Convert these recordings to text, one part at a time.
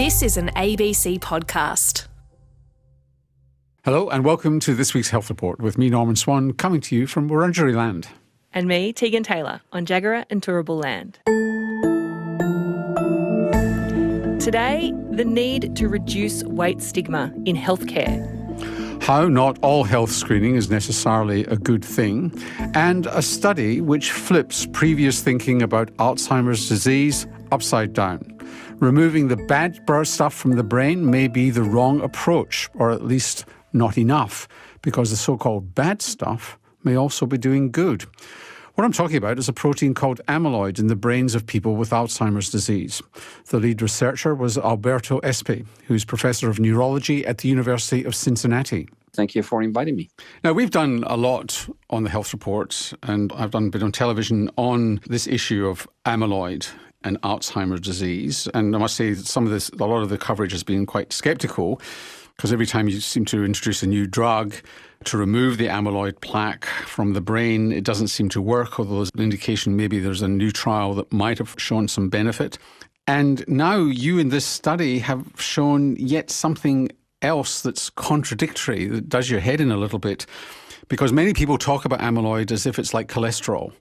This is an ABC podcast. Hello, and welcome to this week's Health Report with me, Norman Swan, coming to you from Wurundjeri land. And me, Tegan Taylor, on Jagera and Turrbal land. Today, the need to reduce weight stigma in healthcare. How not all health screening is necessarily a good thing, and a study which flips previous thinking about Alzheimer's disease upside down. Removing the bad stuff from the brain may be the wrong approach, or at least not enough, because the so called bad stuff may also be doing good. What I'm talking about is a protein called amyloid in the brains of people with Alzheimer's disease. The lead researcher was Alberto Espay, who's professor of neurology at the University of Cincinnati. Thank you for inviting me. Now, we've done a lot on the health reports, and I've done a bit on television on this issue of amyloid and Alzheimer's disease. And I must say, some of this, a lot of the coverage has been quite sceptical because every time you seem to introduce a new drug to remove the amyloid plaque from the brain, it doesn't seem to work, although there's an indication maybe there's a new trial that might have shown some benefit. And now you in this study have shown yet something else that's contradictory, that does your head in a little bit, because many people talk about amyloid as if it's like cholesterol.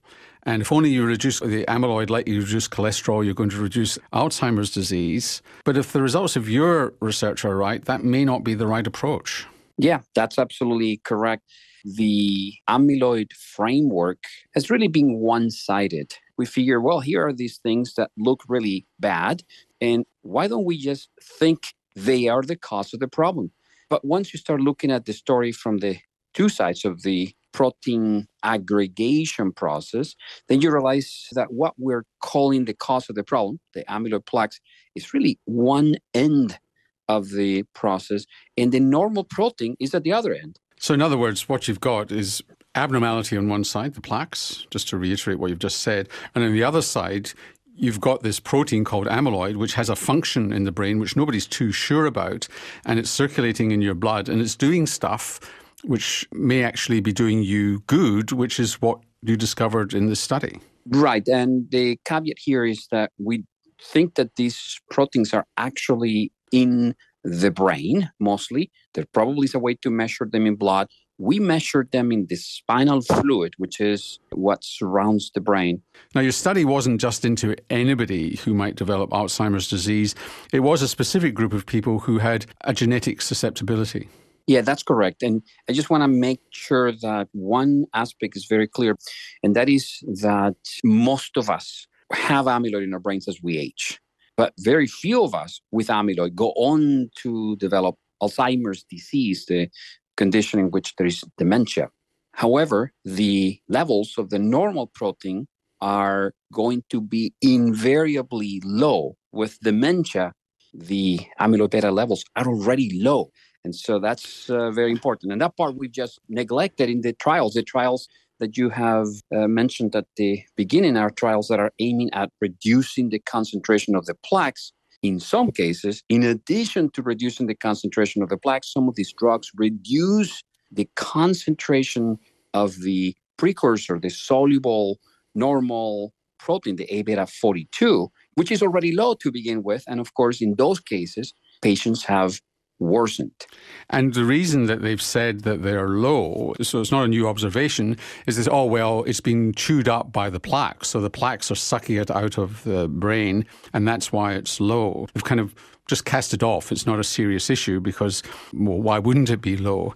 And if only you reduce the amyloid like you reduce cholesterol, you're going to reduce Alzheimer's disease. But if the results of your research are right, that may not be the right approach. Yeah, that's absolutely correct. The amyloid framework has really been one sided. We figure, well, here are these things that look really bad. And why don't we just think they are the cause of the problem? But once you start looking at the story from the two sides of the protein aggregation process, then you realize that what we're calling the cause of the problem, the amyloid plaques, is really one end of the process, and the normal protein is at the other end. So, in other words, what you've got is abnormality on one side, the plaques, just to reiterate what you've just said, and on the other side, you've got this protein called amyloid, which has a function in the brain which nobody's too sure about, and it's circulating in your blood and it's doing stuff which may actually be doing you good, which is what you discovered in this study. Right. And the caveat here is that we think that these proteins are actually in the brain mostly. There probably is a way to measure them in blood. We measured them in the spinal fluid, which is what surrounds the brain. Now, your study wasn't just into anybody who might develop Alzheimer's disease, it was a specific group of people who had a genetic susceptibility. Yeah, that's correct. And I just want to make sure that one aspect is very clear, and that is that most of us have amyloid in our brains as we age. But very few of us with amyloid go on to develop Alzheimer's disease, the condition in which there is dementia. However, the levels of the normal protein are going to be invariably low. With dementia, the amyloid beta levels are already low. And so that's uh, very important. And that part we've just neglected in the trials. The trials that you have uh, mentioned at the beginning are trials that are aiming at reducing the concentration of the plaques. In some cases, in addition to reducing the concentration of the plaques, some of these drugs reduce the concentration of the precursor, the soluble normal protein, the A beta 42, which is already low to begin with. And of course, in those cases, patients have worsened. And the reason that they've said that they're low, so it's not a new observation, is this, oh, well, it's been chewed up by the plaques. So the plaques are sucking it out of the brain, and that's why it's low. They've kind of just cast it off. It's not a serious issue because, well, why wouldn't it be low?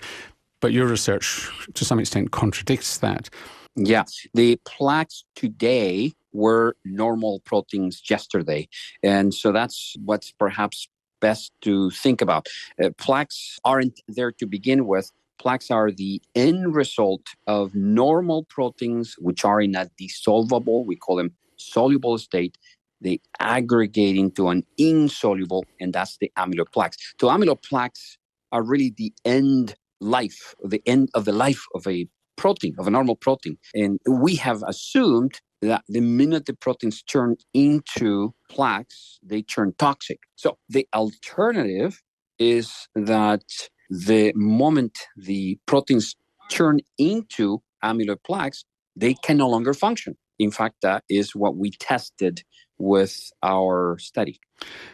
But your research, to some extent, contradicts that. Yeah. The plaques today were normal proteins yesterday. And so that's what's perhaps best to think about. Uh, plaques aren't there to begin with. Plaques are the end result of normal proteins, which are in a dissolvable, we call them soluble state. They aggregate into an insoluble, and that's the amyloid plaques. So, amyloid plaques are really the end life, the end of the life of a protein, of a normal protein. And we have assumed that the minute the proteins turn into plaques, they turn toxic. So the alternative is that the moment the proteins turn into amyloid plaques, they can no longer function. In fact, that is what we tested with our study.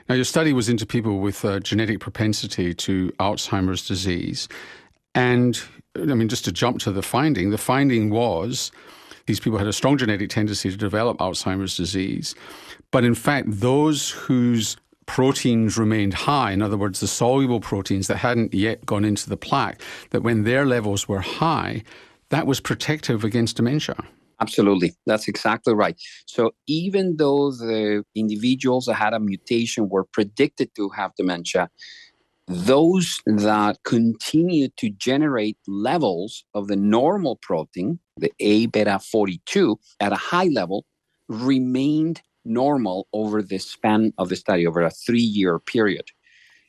Now, your study was into people with a genetic propensity to Alzheimer's disease. And I mean, just to jump to the finding, the finding was these people had a strong genetic tendency to develop Alzheimer's disease. But in fact, those whose proteins remained high, in other words, the soluble proteins that hadn't yet gone into the plaque, that when their levels were high, that was protective against dementia. Absolutely. That's exactly right. So even though the individuals that had a mutation were predicted to have dementia, those that continued to generate levels of the normal protein, the A beta 42, at a high level, remained normal over the span of the study, over a three year period.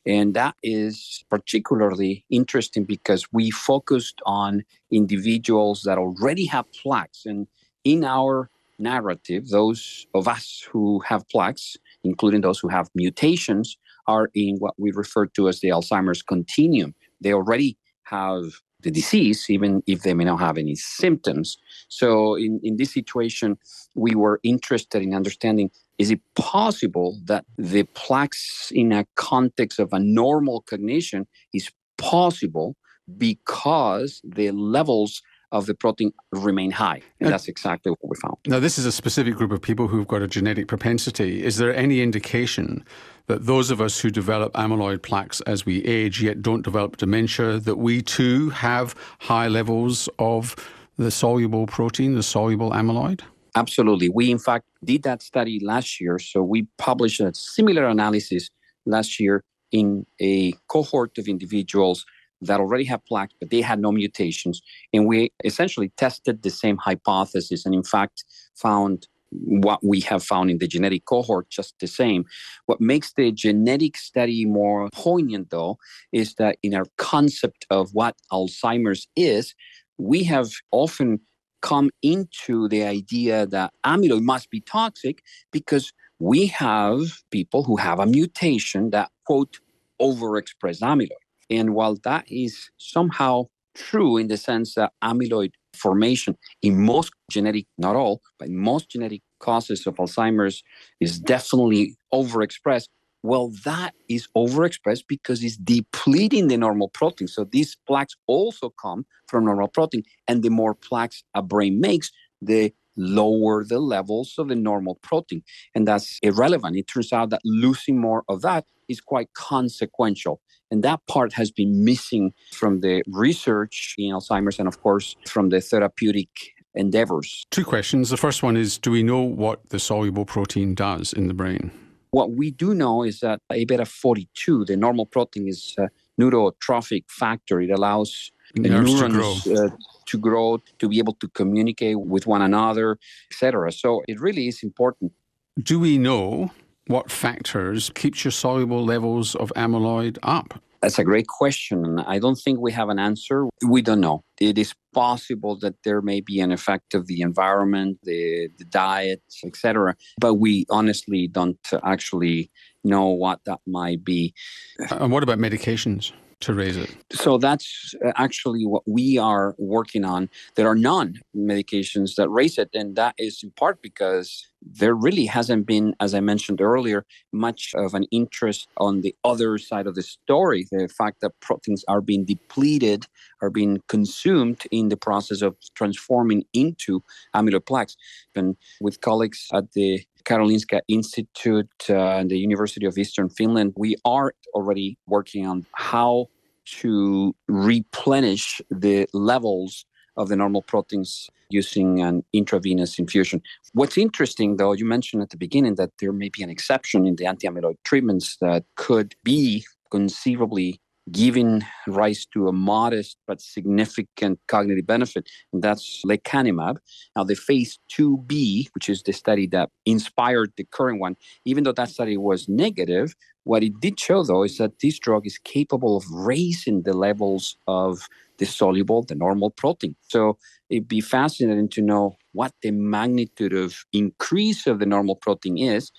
And that is particularly interesting because we focused on individuals that already have plaques. And in our narrative, those of us who have plaques, including those who have mutations, are in what we refer to as the Alzheimer's continuum. They already have the disease, even if they may not have any symptoms. So, in, in this situation, we were interested in understanding is it possible that the plaques in a context of a normal cognition is possible because the levels of the protein remain high. And now, that's exactly what we found. Now, this is a specific group of people who've got a genetic propensity. Is there any indication that those of us who develop amyloid plaques as we age yet don't develop dementia, that we too have high levels of the soluble protein, the soluble amyloid? Absolutely. We, in fact, did that study last year. So we published a similar analysis last year in a cohort of individuals that already have plaques, but they had no mutations. And we essentially tested the same hypothesis and, in fact, found what we have found in the genetic cohort just the same. What makes the genetic study more poignant, though, is that in our concept of what Alzheimer's is, we have often come into the idea that amyloid must be toxic because we have people who have a mutation that, quote, overexpress amyloid. And while that is somehow true in the sense that amyloid formation in most genetic, not all, but most genetic causes of Alzheimer's is definitely overexpressed. Well, that is overexpressed because it's depleting the normal protein. So these plaques also come from normal protein. And the more plaques a brain makes, the lower the levels of the normal protein. And that's irrelevant. It turns out that losing more of that is quite consequential. And that part has been missing from the research in Alzheimer's and, of course, from the therapeutic endeavors. Two questions. The first one is Do we know what the soluble protein does in the brain? What we do know is that A beta 42, the normal protein, is a neurotrophic factor. It allows neurons to grow. Uh, to grow, to be able to communicate with one another, etc. So it really is important. Do we know what factors keeps your soluble levels of amyloid up? That's a great question. I don't think we have an answer. We don't know. It is possible that there may be an effect of the environment, the, the diet, etc. But we honestly don't actually know what that might be. And what about medications? To raise it? So that's uh, actually what we are working on. There are none medications that raise it, and that is in part because there really hasn't been, as I mentioned earlier, much of an interest on the other side of the story. The fact that proteins are being depleted, are being consumed in the process of transforming into amyloid plaques. And with colleagues at the Karolinska Institute uh, and the University of Eastern Finland, we are already working on how to replenish the levels of the normal proteins using an intravenous infusion. What's interesting, though, you mentioned at the beginning that there may be an exception in the anti amyloid treatments that could be conceivably giving rise to a modest but significant cognitive benefit, and that's lecanemab. Now, the phase 2b, which is the study that inspired the current one, even though that study was negative, what it did show, though, is that this drug is capable of raising the levels of the soluble, the normal protein. So it'd be fascinating to know what the magnitude of increase of the normal protein is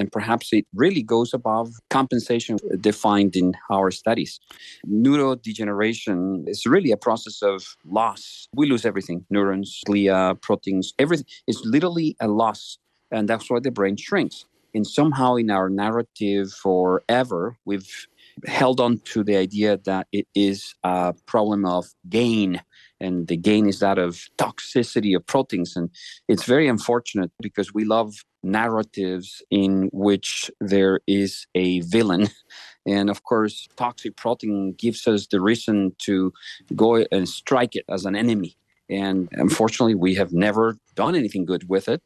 and perhaps it really goes above compensation defined in our studies. Neurodegeneration is really a process of loss. We lose everything neurons, glia, proteins, everything. It's literally a loss. And that's why the brain shrinks. And somehow in our narrative forever, we've held on to the idea that it is a problem of gain and the gain is that of toxicity of proteins. And it's very unfortunate because we love narratives in which there is a villain. And of course toxic protein gives us the reason to go and strike it as an enemy. And unfortunately we have never done anything good with it.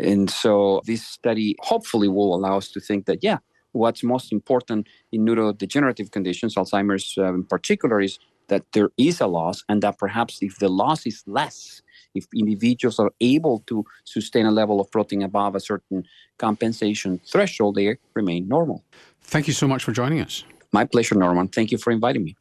And so this study hopefully will allow us to think that yeah what's most important in neurodegenerative conditions, Alzheimer's uh, in particular, is that there is a loss, and that perhaps if the loss is less, if individuals are able to sustain a level of protein above a certain compensation threshold, they remain normal. Thank you so much for joining us. My pleasure, Norman. Thank you for inviting me.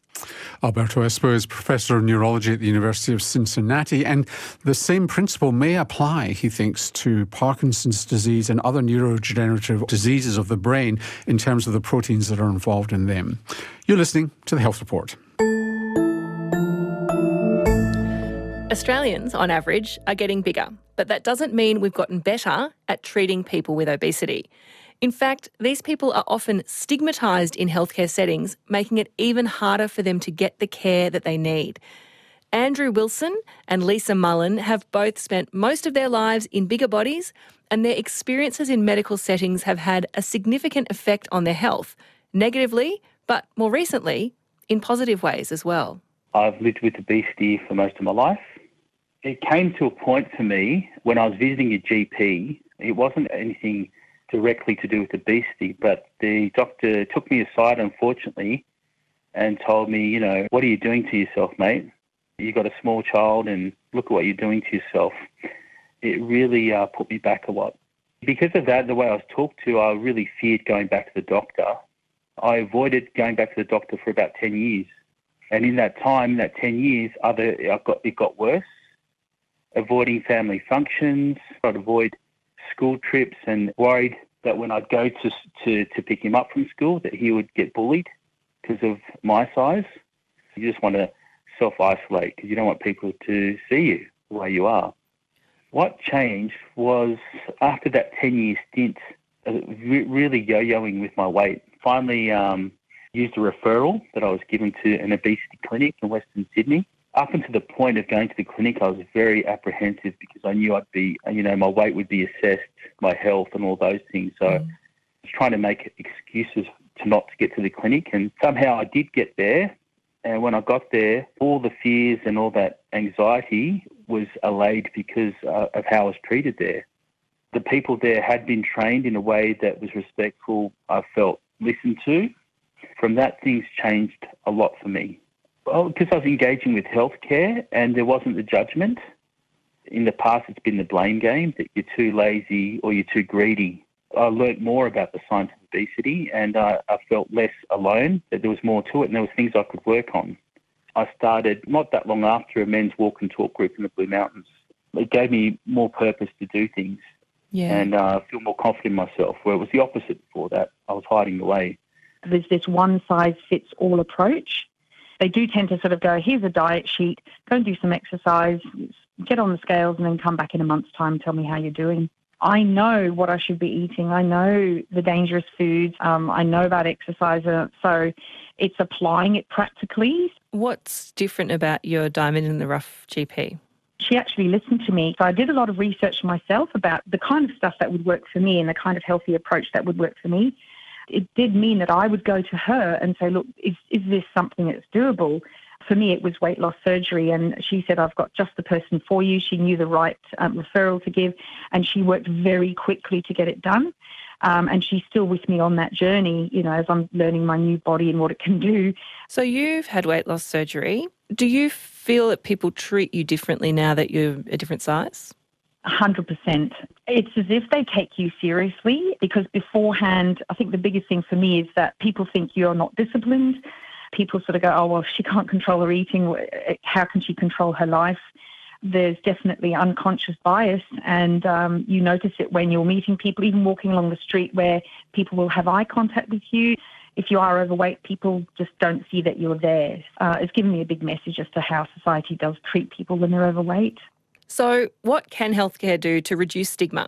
Alberto Espay is Professor of Neurology at the University of Cincinnati, and the same principle may apply, he thinks, to Parkinson's disease and other neurodegenerative diseases of the brain in terms of the proteins that are involved in them. You're listening to the Health Report. Australians, on average, are getting bigger, but that doesn't mean we've gotten better at treating people with obesity. In fact, these people are often stigmatised in healthcare settings, making it even harder for them to get the care that they need. Andrew Wilson and Lisa Mullen have both spent most of their lives in bigger bodies, and their experiences in medical settings have had a significant effect on their health, negatively, but more recently, in positive ways as well. I've lived with obesity for most of my life. It came to a point for me when I was visiting a GP. It wasn't anything directly to do with obesity, but the doctor took me aside, unfortunately, and told me, you know, what are you doing to yourself, mate? You've got a small child, and look at what you're doing to yourself. It really uh, put me back a lot. Because of that, the way I was talked to, I really feared going back to the doctor. I avoided going back to the doctor for about 10 years. And in that time, that 10 years, other got, it got worse. Avoiding family functions, I'd avoid school trips and worried that when I'd go to, to, to pick him up from school that he would get bullied because of my size. You just want to self-isolate because you don't want people to see you the way you are. What changed was after that 10-year stint, uh, really yo-yoing with my weight. Finally um, used a referral that I was given to an obesity clinic in Western Sydney up until the point of going to the clinic, I was very apprehensive because I knew I'd be, you know, my weight would be assessed, my health, and all those things. So mm. I was trying to make excuses to not to get to the clinic, and somehow I did get there. And when I got there, all the fears and all that anxiety was allayed because uh, of how I was treated there. The people there had been trained in a way that was respectful. I felt listened to. From that, things changed a lot for me. Well, because I was engaging with healthcare and there wasn't the judgment. In the past, it's been the blame game that you're too lazy or you're too greedy. I learnt more about the science of obesity and uh, I felt less alone, that there was more to it and there was things I could work on. I started not that long after a men's walk and talk group in the Blue Mountains. It gave me more purpose to do things yeah. and uh, feel more confident in myself, where it was the opposite before that. I was hiding away. There's this one size fits all approach they do tend to sort of go, here's a diet sheet, go and do some exercise, get on the scales, and then come back in a month's time, and tell me how you're doing. I know what I should be eating. I know the dangerous foods. Um, I know about exercise. Uh, so it's applying it practically. What's different about your diamond in the rough GP? She actually listened to me. So I did a lot of research myself about the kind of stuff that would work for me and the kind of healthy approach that would work for me it did mean that I would go to her and say, look, is, is this something that's doable? For me, it was weight loss surgery, and she said, I've got just the person for you. She knew the right um, referral to give, and she worked very quickly to get it done. Um, and she's still with me on that journey, you know, as I'm learning my new body and what it can do. So you've had weight loss surgery. Do you feel that people treat you differently now that you're a different size? 100%. It's as if they take you seriously because beforehand, I think the biggest thing for me is that people think you're not disciplined. People sort of go, oh, well, she can't control her eating. How can she control her life? There's definitely unconscious bias, and um, you notice it when you're meeting people, even walking along the street where people will have eye contact with you. If you are overweight, people just don't see that you're there. Uh, it's given me a big message as to how society does treat people when they're overweight. So, what can healthcare do to reduce stigma?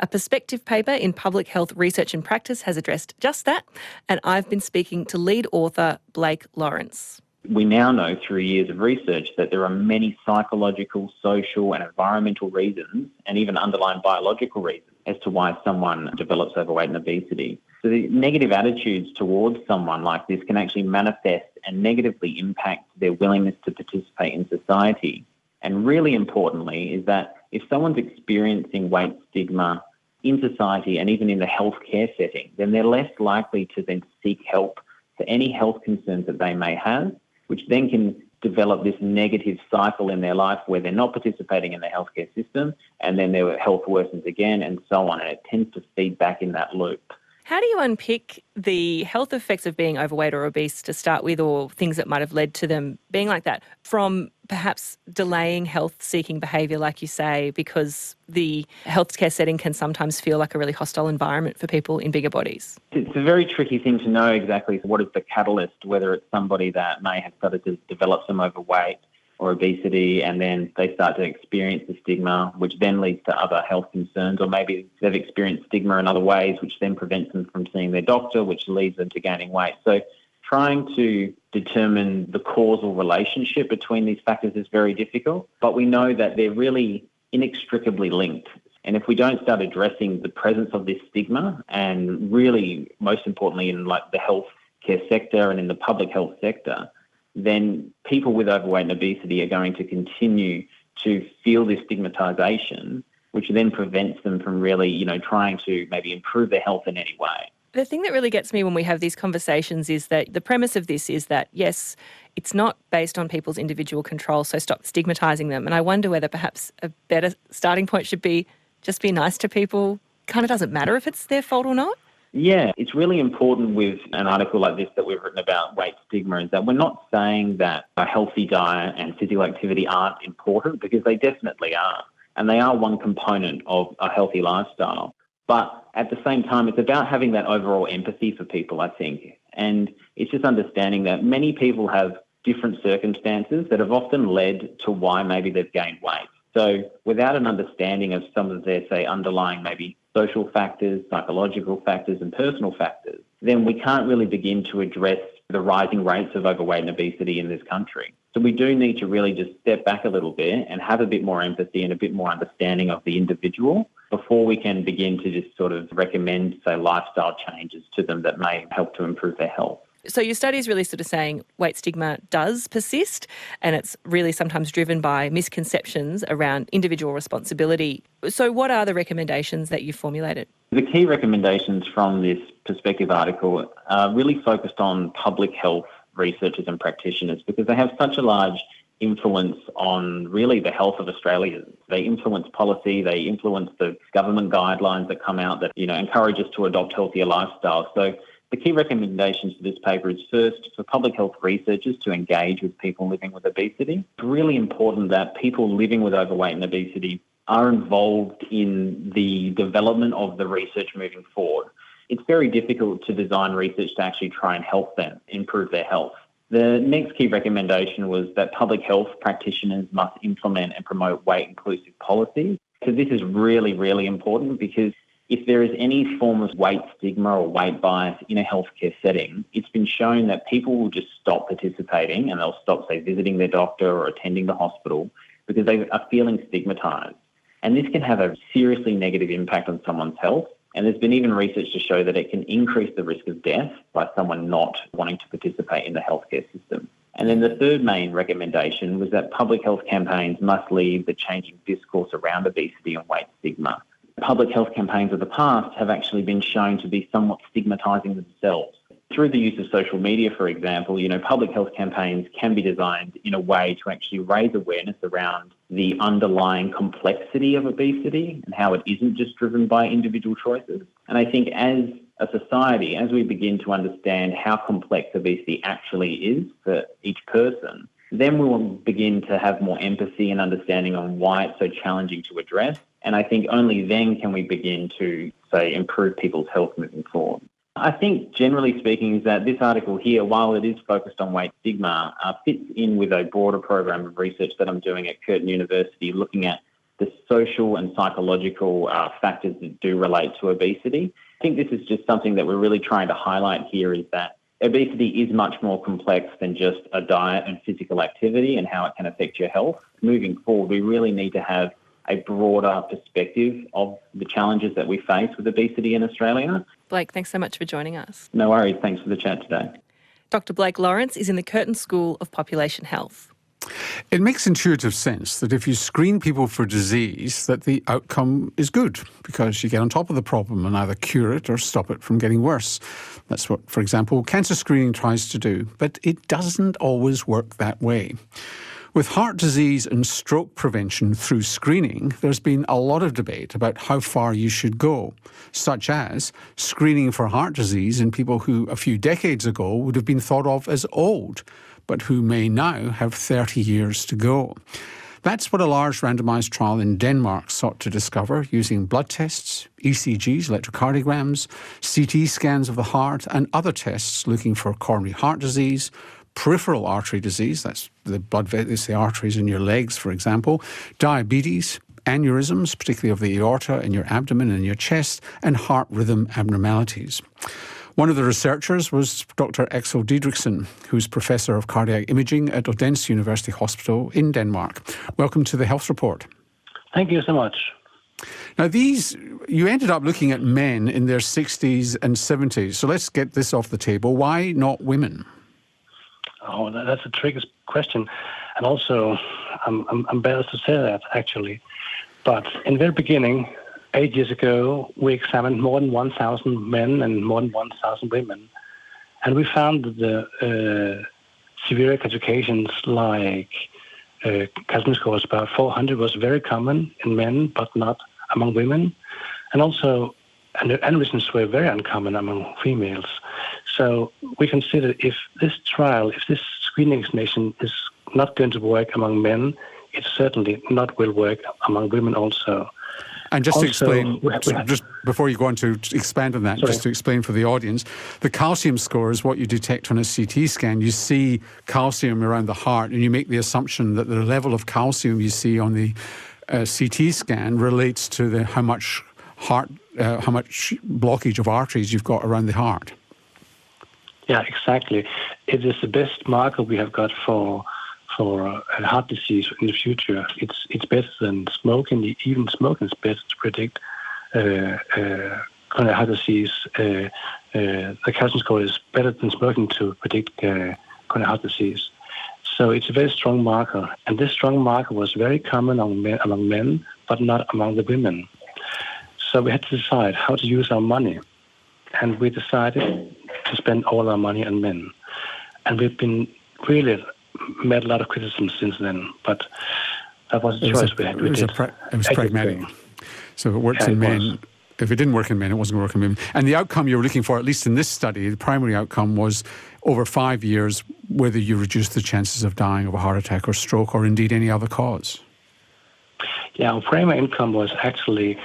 A perspective paper in Public Health Research and Practice has addressed just that, and I've been speaking to lead author Blake Lawrence. We now know through years of research that there are many psychological, social, and environmental reasons, and even underlying biological reasons, as to why someone develops overweight and obesity. So, the negative attitudes towards someone like this can actually manifest and negatively impact their willingness to participate in society. And really importantly, is that if someone's experiencing weight stigma in society and even in the healthcare setting, then they're less likely to then seek help for any health concerns that they may have which then can develop this negative cycle in their life where they're not participating in the healthcare system and then their health worsens again and so on. And it tends to feed back in that loop. How do you unpick the health effects of being overweight or obese to start with, or things that might have led to them being like that, from perhaps delaying health seeking behaviour, like you say, because the healthcare setting can sometimes feel like a really hostile environment for people in bigger bodies? It's a very tricky thing to know exactly what is the catalyst, whether it's somebody that may have started to develop some overweight or obesity, and then they start to experience the stigma, which then leads to other health concerns, or maybe they've experienced stigma in other ways, which then prevents them from seeing their doctor, which leads them to gaining weight. So, trying to determine the causal relationship between these factors is very difficult, but we know that they're really inextricably linked. And if we don't start addressing the presence of this stigma, and really, most importantly, in like the health care sector and in the public health sector, then people with overweight and obesity are going to continue to feel this stigmatization, which then prevents them from really, you know, trying to maybe improve their health in any way. The thing that really gets me when we have these conversations is that the premise of this is that, yes, it's not based on people's individual control, so stop stigmatizing them. And I wonder whether perhaps a better starting point should be just be nice to people. Kind of doesn't matter if it's their fault or not. Yeah, it's really important with an article like this that we've written about weight stigma is that we're not saying that a healthy diet and physical activity aren't important because they definitely are. And they are one component of a healthy lifestyle. But at the same time, it's about having that overall empathy for people, I think. And it's just understanding that many people have different circumstances that have often led to why maybe they've gained weight. So without an understanding of some of their, say, underlying maybe social factors, psychological factors, and personal factors, then we can't really begin to address the rising rates of overweight and obesity in this country. So we do need to really just step back a little bit and have a bit more empathy and a bit more understanding of the individual before we can begin to just sort of recommend, say, lifestyle changes to them that may help to improve their health. So your study is really sort of saying weight stigma does persist and it's really sometimes driven by misconceptions around individual responsibility. So what are the recommendations that you formulated? The key recommendations from this perspective article are really focused on public health researchers and practitioners because they have such a large influence on really the health of Australians. They influence policy, they influence the government guidelines that come out that, you know, encourage us to adopt healthier lifestyles. So the key recommendations for this paper is first for public health researchers to engage with people living with obesity. It's really important that people living with overweight and obesity are involved in the development of the research moving forward. It's very difficult to design research to actually try and help them improve their health. The next key recommendation was that public health practitioners must implement and promote weight inclusive policies. So this is really, really important because if there is any form of weight stigma or weight bias in a healthcare setting, it's been shown that people will just stop participating and they'll stop, say, visiting their doctor or attending the hospital because they are feeling stigmatized. And this can have a seriously negative impact on someone's health. And there's been even research to show that it can increase the risk of death by someone not wanting to participate in the healthcare system. And then the third main recommendation was that public health campaigns must lead the changing discourse around obesity and weight stigma public health campaigns of the past have actually been shown to be somewhat stigmatizing themselves. Through the use of social media, for example, you know, public health campaigns can be designed in a way to actually raise awareness around the underlying complexity of obesity and how it isn't just driven by individual choices. And I think as a society, as we begin to understand how complex obesity actually is for each person, then we will begin to have more empathy and understanding on why it's so challenging to address and I think only then can we begin to, say, improve people's health moving forward. I think, generally speaking, is that this article here, while it is focused on weight stigma, uh, fits in with a broader program of research that I'm doing at Curtin University looking at the social and psychological uh, factors that do relate to obesity. I think this is just something that we're really trying to highlight here is that obesity is much more complex than just a diet and physical activity and how it can affect your health. Moving forward, we really need to have a broader perspective of the challenges that we face with obesity in Australia. Blake, thanks so much for joining us. No worries. Thanks for the chat today. Dr. Blake Lawrence is in the Curtin School of Population Health. It makes intuitive sense that if you screen people for disease, that the outcome is good because you get on top of the problem and either cure it or stop it from getting worse. That's what, for example, cancer screening tries to do, but it doesn't always work that way. With heart disease and stroke prevention through screening, there's been a lot of debate about how far you should go, such as screening for heart disease in people who a few decades ago would have been thought of as old but who may now have 30 years to go. That's what a large randomised trial in Denmark sought to discover using blood tests, ECGs, electrocardiograms, CT scans of the heart, and other tests looking for coronary heart disease, peripheral artery disease, that's the blood vessels, the arteries in your legs, for example, diabetes, aneurysms, particularly of the aorta in your abdomen and your chest, and heart rhythm abnormalities. One of the researchers was Dr. Axel Diederichsen, who's Professor of Cardiac Imaging at Odense University Hospital in Denmark. Welcome to the Health Report. Thank you so much. Now, these, you ended up looking at men in their 60s and 70s. So let's get this off the table. Why not women? Oh, that's a tricky question. And also, I'm, I'm embarrassed to say that, actually. But in the very beginning, eight years ago, we examined more than 1,000 men and more than 1,000 women. And we found that the uh, severe complications like uh, calcium scores about 400 was very common in men, but not among women. And also, aneurysms were very uncommon among females. So we consider if this trial, if this screening examination is not going to work among men, it certainly not will work among women also. And just also, to explain, we have, we have, just before you go on to expand on that, sorry. just to explain for the audience, the calcium score is what you detect on a CT scan. You see calcium around the heart, and you make the assumption that the level of calcium you see on the uh, CT scan relates to the how much heart, uh, how much blockage of arteries you've got around the heart. Yeah, exactly. It is the best marker we have got for for uh, heart disease in the future. It's it's better than smoking. Even smoking is better to predict uh, uh, heart disease. Uh, uh, the calcium score is better than smoking to predict uh, heart disease. So it's a very strong marker, and this strong marker was very common among men, among men, but not among the women. So we had to decide how to use our money, and we decided to spend all our money on men. And we've been really met a lot of criticism since then, but that was a it choice was a, we had. We it was, pra- it was pragmatic. So if it works yeah, in men, was. if it didn't work in men, it wasn't going to work in women. And the outcome you were looking for, at least in this study, the primary outcome was over five years whether you reduce the chances of dying of a heart attack or stroke or indeed any other cause. Yeah, our primary income was actually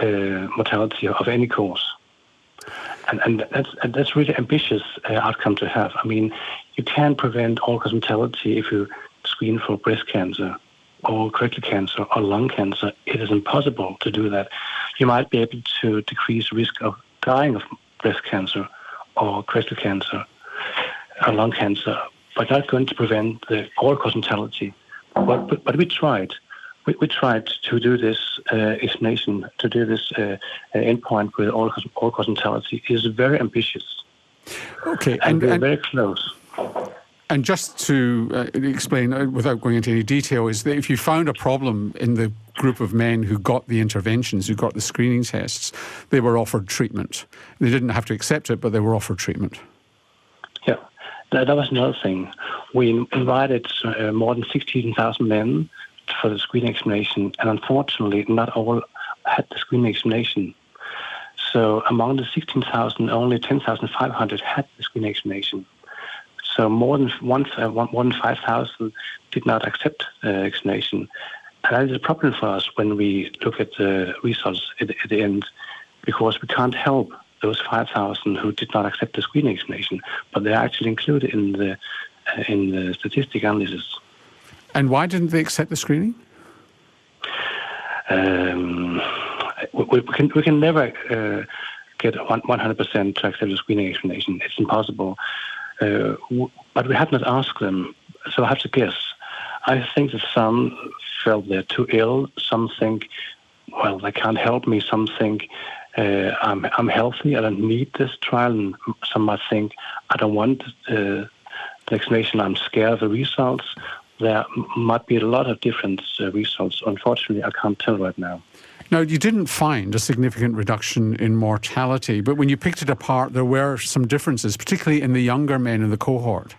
uh, mortality of any cause. And, and that's and that's really ambitious uh, outcome to have. I mean, you can prevent all-cause mortality if you screen for breast cancer or colorectal cancer or lung cancer. It is impossible to do that. You might be able to decrease risk of dying of breast cancer or colorectal cancer or lung cancer, but not going to prevent the all-cause mortality. But, but, but we tried. We, we, tried to do this uh, explanation, to do this uh, uh endpoint with all-cause mortality. It is very ambitious. Okay, and, and we're and, very close. And just to uh, explain, uh, without going into any detail, is that if you found a problem in the group of men who got the interventions, who got the screening tests, they were offered treatment. They didn't have to accept it, but they were offered treatment. Yeah, that, that was another thing. We invited uh, more than 16,000 men for the screening examination, and unfortunately, not all had the screening examination. So among the 16,000, only 10,500 had the screening examination. So more than one, uh, more than 5,000 did not accept uh, vaccination. And that is a problem for us when we look at the results at, at the end, because we can't help those 5,000 who did not accept the screening vaccination, but they're actually included in the, uh, in the statistic analysis. And why didn't they accept the screening? um, we, we, can we can never uh, get 100% to accept the screening explanation. It's impossible. Uh, but we have not asked them, so I have to guess. I think that some felt they're too ill. Some think, well, they can't help me. Some think uh, I'm, I'm healthy. I don't need this trial. And some might think I don't want uh, the explanation. I'm scared of the results. There might be a lot of different uh, results. Unfortunately, I can't tell right now. Now, you didn't find a significant reduction in mortality, but when you picked it apart, there were some differences, particularly in the younger men in the cohort.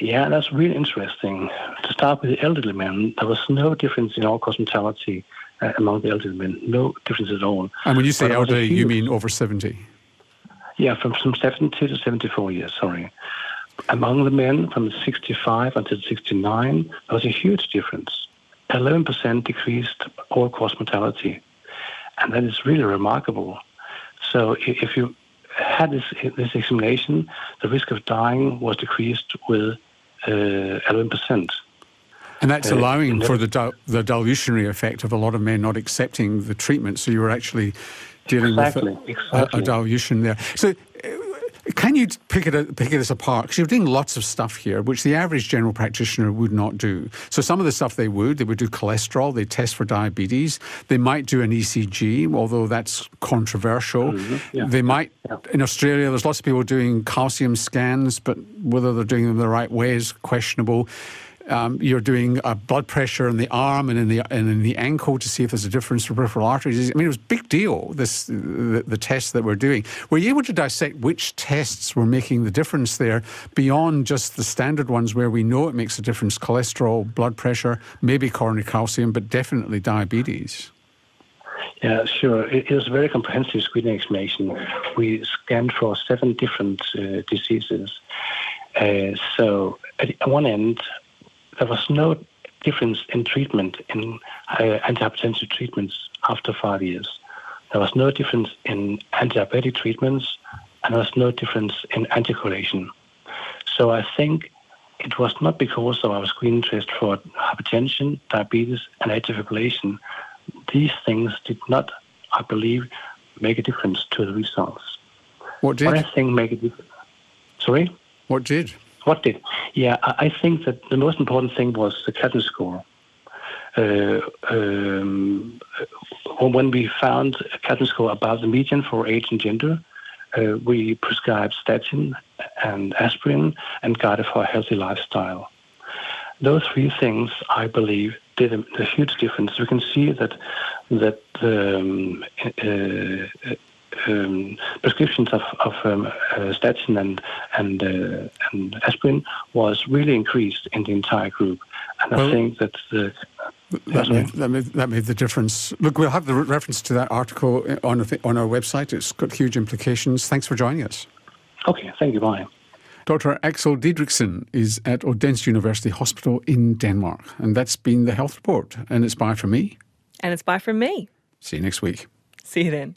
Yeah, that's really interesting. To start with the elderly men, there was no difference in all cause mortality uh, among the elderly men, no difference at all. And when you say elderly, you mean over 70? Yeah, from, from 70 to 74 years, sorry. Among the men from 65 until 69, there was a huge difference. 11% decreased all cause mortality. And that is really remarkable. So if you had this, this examination, the risk of dying was decreased with uh, 11%. And that's uh, allowing for the, dil- the dilutionary effect of a lot of men not accepting the treatment. So you were actually dealing exactly, with a, exactly. a, dilution there. So can you pick it pick this apart? Because you're doing lots of stuff here, which the average general practitioner would not do. So some of the stuff they would, they would do cholesterol, they test for diabetes, they might do an ECG, although that's controversial. Mm-hmm. Yeah. They might yeah. in Australia. There's lots of people doing calcium scans, but whether they're doing them the right way is questionable. Um, you're doing a blood pressure in the arm and in the and in the ankle to see if there's a difference for peripheral arteries. I mean, it was a big deal. This the, the tests that we're doing. Were you able to dissect which tests were making the difference there beyond just the standard ones where we know it makes a difference? Cholesterol, blood pressure, maybe coronary calcium, but definitely diabetes. Yeah, sure. It, it was a very comprehensive screening examination. We scanned for seven different uh, diseases. Uh, so at one end, there was no difference in treatment in uh, antihypertensive treatments after five years. There was no difference in antidiabetic treatments, and there was no difference in anticoagulation. So I think it was not because of our screening test for hypertension, diabetes, and atrial fibrillation. These things did not, I believe, make a difference to the results. What did? What I think make a difference. Sorry. What did? What did? Yeah, I think that the most important thing was the calcium score. Uh, um, when we found a score above the median for age and gender, uh, we prescribed statin and aspirin and guided for a healthy lifestyle. Those three things, I believe, did a, a huge difference. We can see that that um, uh, um, prescriptions of, of um, uh, statin and and, uh, and aspirin was really increased in the entire group, and well, I think that the that made, that, made, that made, the difference. Look, we'll have the reference to that article on on our website. It's got huge implications. Thanks for joining us. Okay, thank you. Bye. Dr. Axel Diederichsen is at Odense University Hospital in Denmark. And that's been the Health Report. And it's bye from me. And it's bye from me. See you next week. See you then.